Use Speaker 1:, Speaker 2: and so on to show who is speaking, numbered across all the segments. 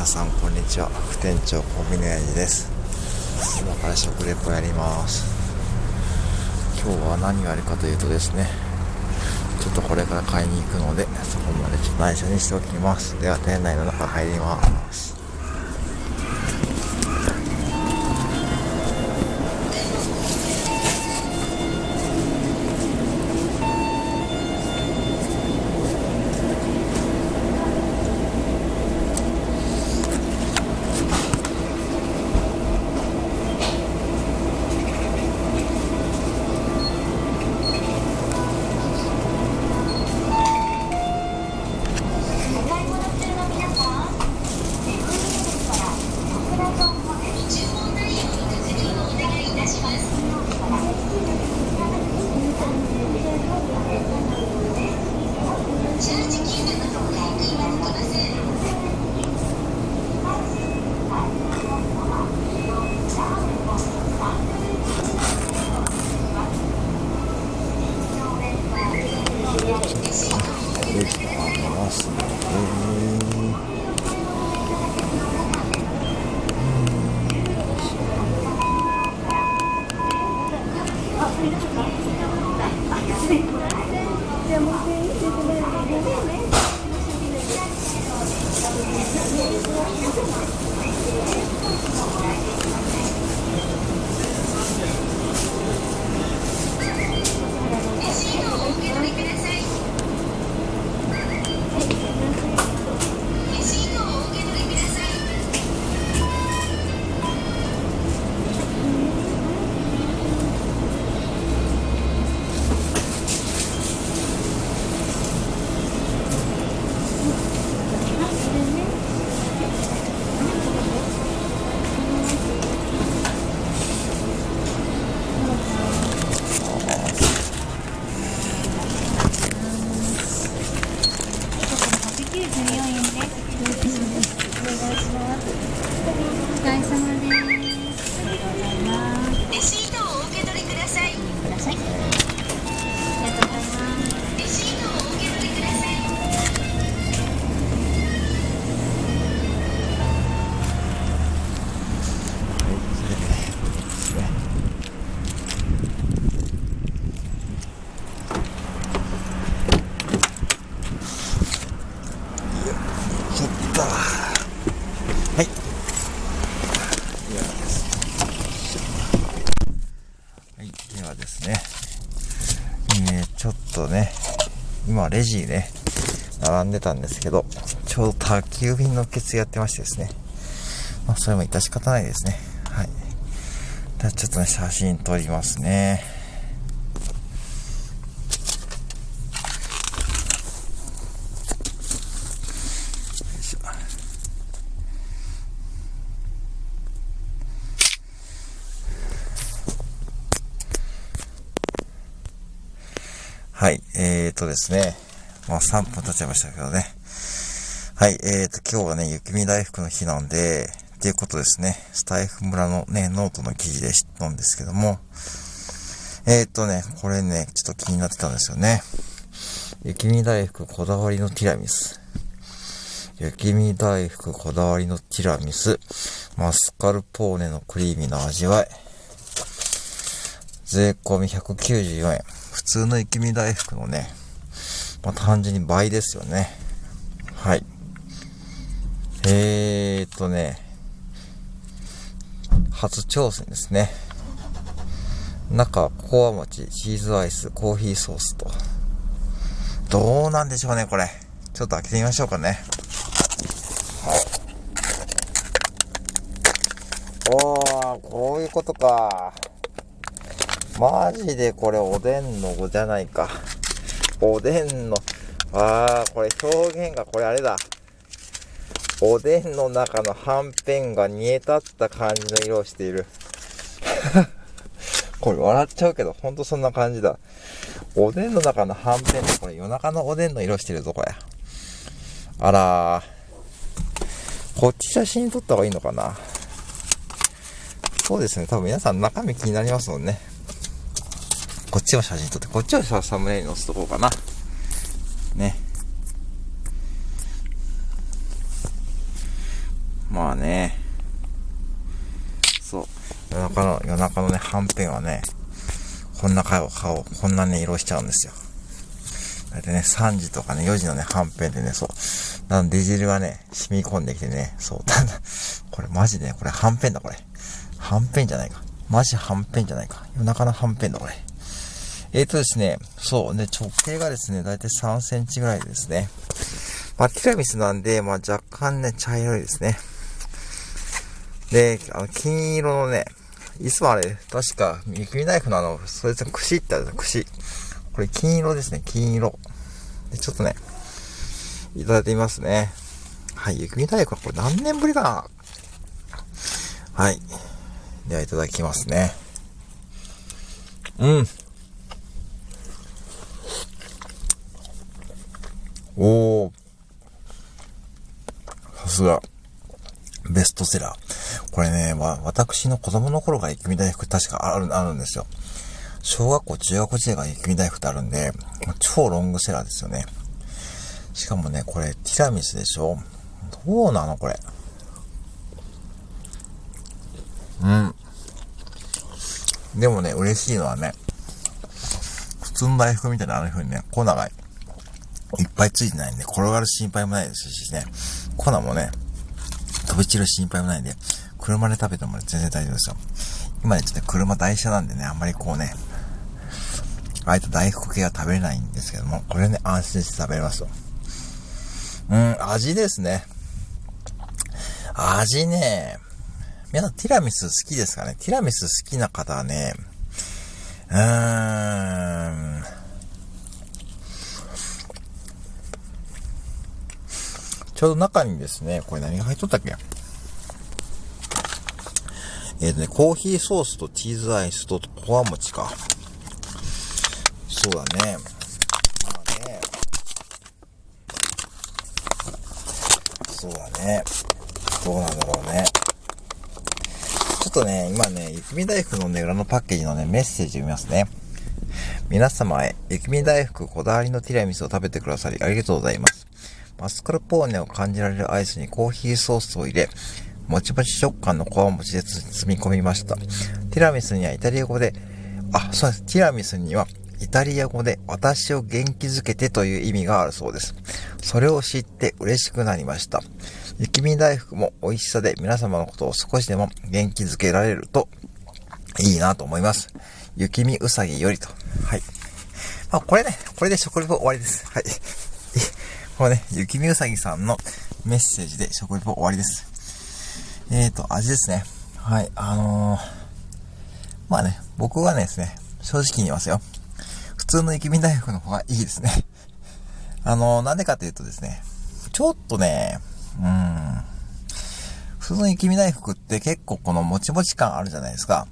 Speaker 1: 皆さんこんにちは。副店長コンビニ親父です。今から食レポやります。今日は何があるかというとですねちょっとこれから買いに行くのでそこまでちょっと内緒にしておきます。では店内の中入ります。
Speaker 2: はい
Speaker 3: で
Speaker 1: はですねえー、ちょっとね今レジね並んでたんですけどちょうど宅急便の受付やってましてですねまあ、それも致し方ないですね。はい。じゃちょっとね、写真撮りますね。よいしょはい、えーとですね。まあ3分経っちゃいましたけどね。はい、えーと、今日はね、雪見大福の日なんで、っていうことですね、スタエフ村のね、ノートの記事で知ったんですけども、えーとね、これね、ちょっと気になってたんですよね。雪見大福こだわりのティラミス。雪見大福こだわりのティラミス。マスカルポーネのクリーミーな味わい。税込み194円。普通の雪見大福のね、まあ、単純に倍ですよね。はい。えーっとね、初挑戦ですね。中、ココア餅、チーズアイス、コーヒーソースと。どうなんでしょうね、これ。ちょっと開けてみましょうかね。おー、こういうことか。マジでこれおでんの具じゃないか。おでんの、あー、これ表現がこれあれだ。おでんの中のはんぺんが煮え立った感じの色をしている。これ笑っちゃうけど、ほんとそんな感じだ。おでんの中のはんぺんってこれ夜中のおでんの色してるぞ、これ。あらー。こっち写真撮った方がいいのかなそうですね。多分皆さん中身気になりますもんね。こっちを写真撮って、こっちをサムネに載せとこうかな。ね。まあね。そう。夜中の、夜中のね、はんぺんはね、こんな顔、顔、こんなね、色しちゃうんですよ。だいたいね、3時とかね、4時のね、はんぺんでね、そう。なんで、汁がね、染み込んできてね、そう。ただ、これマジでね、これはんぺんだ、これ。はんぺんじゃないか。マジはんぺんじゃないか。夜中のはんぺんだ、これ。えーとですね、そう、ね、直径がですね、だいたい3センチぐらいですね。まあ、ティラミスなんで、まあ、若干ね、茶色いですね。で、あの、金色のね、いつもあれ、確か、雪見ナイフのあの、それと串ってある串。これ金色ですね、金色。で、ちょっとね、いただいてみますね。はい、雪見ナイフはこれ何年ぶりかなはい。では、いただきますね。うん。おー。さすが。ベストセラー。これね、まあ、私の子供の頃が雪見大福確かある、あるんですよ。小学校、中学校時代が雪見大福ってあるんで、超ロングセラーですよね。しかもね、これ、ティラミスでしょどうなのこれ。うん。でもね、嬉しいのはね、普通の大福みたいなああいう風にね、粉がいっぱいついてないんで、転がる心配もないですしね、粉もね、飛び散る心配もないんで、車で食べても全然大丈夫ですよ。今ね、ちょっと、車台車なんでね、あんまりこうね、ああいった大福系は食べれないんですけども、これね、安心して食べれますよ。うん、味ですね。味ね、皆さんティラミス好きですかね？ティラミス好きな方はね、うーん、ちょうど中にですね、これ何が入っとったっけ？えっ、ー、とね、コーヒーソースとチーズアイスとコア餅か。そうだね。まあね。そうだね。どうなんだろうね。ちょっとね、今ね、雪見大福のね、裏のパッケージのね、メッセージを見ますね。皆様へ、雪見大福こだわりのティラミスを食べてくださりありがとうございます。マスカルポーネを感じられるアイスにコーヒーソースを入れ、もちもち食感のコア餅で包み込みました。ティラミスにはイタリア語で、あ、そうです。ティラミスにはイタリア語で私を元気づけてという意味があるそうです。それを知って嬉しくなりました。雪見大福も美味しさで皆様のことを少しでも元気づけられるといいなと思います。雪見うさぎよりと。はい。まあ、これね、これで食レポ終わりです。はい。これね、雪見うさぎさんのメッセージで食レポ終わりです。えーと、味ですね。はい、あのー、まあね、僕はねですね、正直に言いますよ。普通の雪見大福の方がいいですね。あのー、なんでかというとですね、ちょっとね、うーん、普通の雪見大福って結構このもちもち感あるじゃないですか。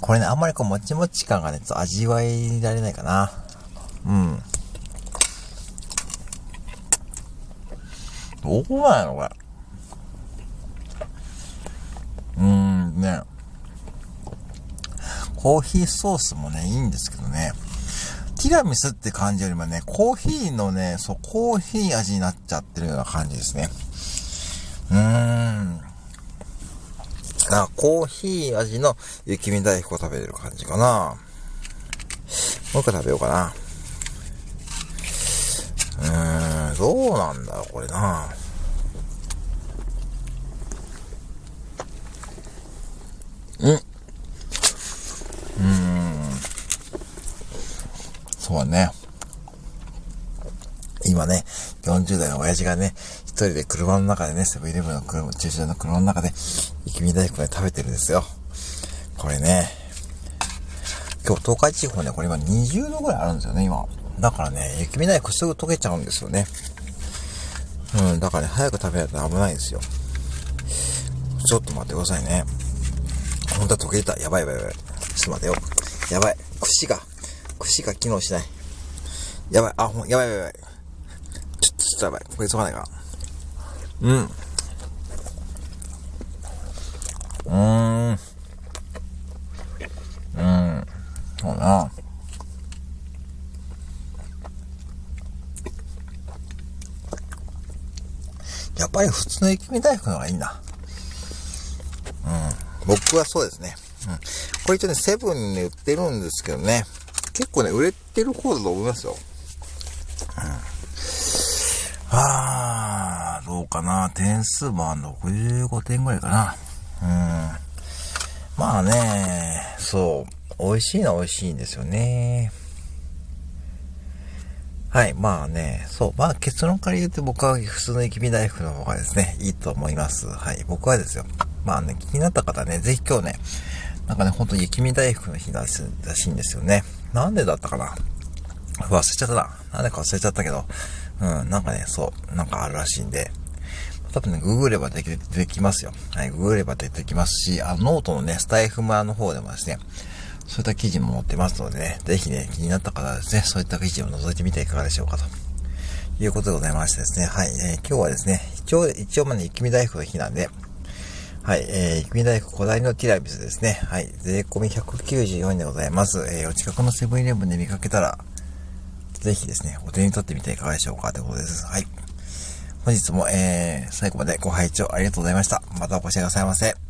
Speaker 1: これね、あんまりこうもちもち感がね、ちょっと味わいられないかな。うん。どこなんやろ、これ？うーん、ね。コーヒーソースもね、いいんですけどね。ティラミスって感じよりもね、コーヒーのね、そう、コーヒー味になっちゃってるような感じですね。うーん。あ、コーヒー味の雪見大福を食べれる感じかな。もう一回食べようかな。うーん、どうなんだろう、これな。うん。うーん。そうね。今ね、40代の親父がね、一人で車の中でね、セブンイレブンの車、駐車場の車の中で、雪見大福ね、食べてるんですよ。これね、今日東海地方ね、これ今20度ぐらいあるんですよね、今。だからね、雪見大福すぐ溶けちゃうんですよね。うん、だからね、早く食べないと危ないですよ。ちょっと待ってくださいね。本当は溶けた。やばいやばいやばい。ちょっと待ってよ。やばい。串が、串が機能しない。やばい。あ、ほん、やばいやばいやばい。ちょっと、ちょっとやばい。これ急がないか。うん。うん。そうな。やっぱり普通の雪見大福の方がいいな。うん。僕はそうですね。うん。これ一応ね、セブンで売ってるんですけどね。結構ね、売れてる方だと思いますよ。うん。あー、どうかな。点数も65点ぐらいかな。うん。まあね、そう。美味しいのは美味しいんですよね。はい。まあね、そう。まあ結論から言うと僕は普通の雪見大福の方がですね、いいと思います。はい。僕はですよ。まあね、気になった方ね、ぜひ今日ね、なんかね、ほんと雪見大福の日らしいんですよね。なんでだったかな？忘れちゃったな。なんでか忘れちゃったけど、うん、なんかね、そう、なんかあるらしいんで、多分ね、ググればでき、できますよ。はい、ググれば出てきますし、あのノートのね、スタエフ村の方でもですね、そういった記事も載ってますのでね、ぜひね、気になった方はですね、そういった記事を覗いてみてはいかがでしょうかと。いうことでございましてですね、はい、えー、今日はですね、一応、一応まね、雪見大福の日なんで、はい、えー、雪見大福小鯛のティラミスですね。はい、税込み194円でございます。えー、お近くのセブンイレブンで見かけたら、ぜひですね、お手に取ってみていかがでしょうかということです。はい。本日も、えー、最後までご拝聴ありがとうございました。またお越しくださいませ。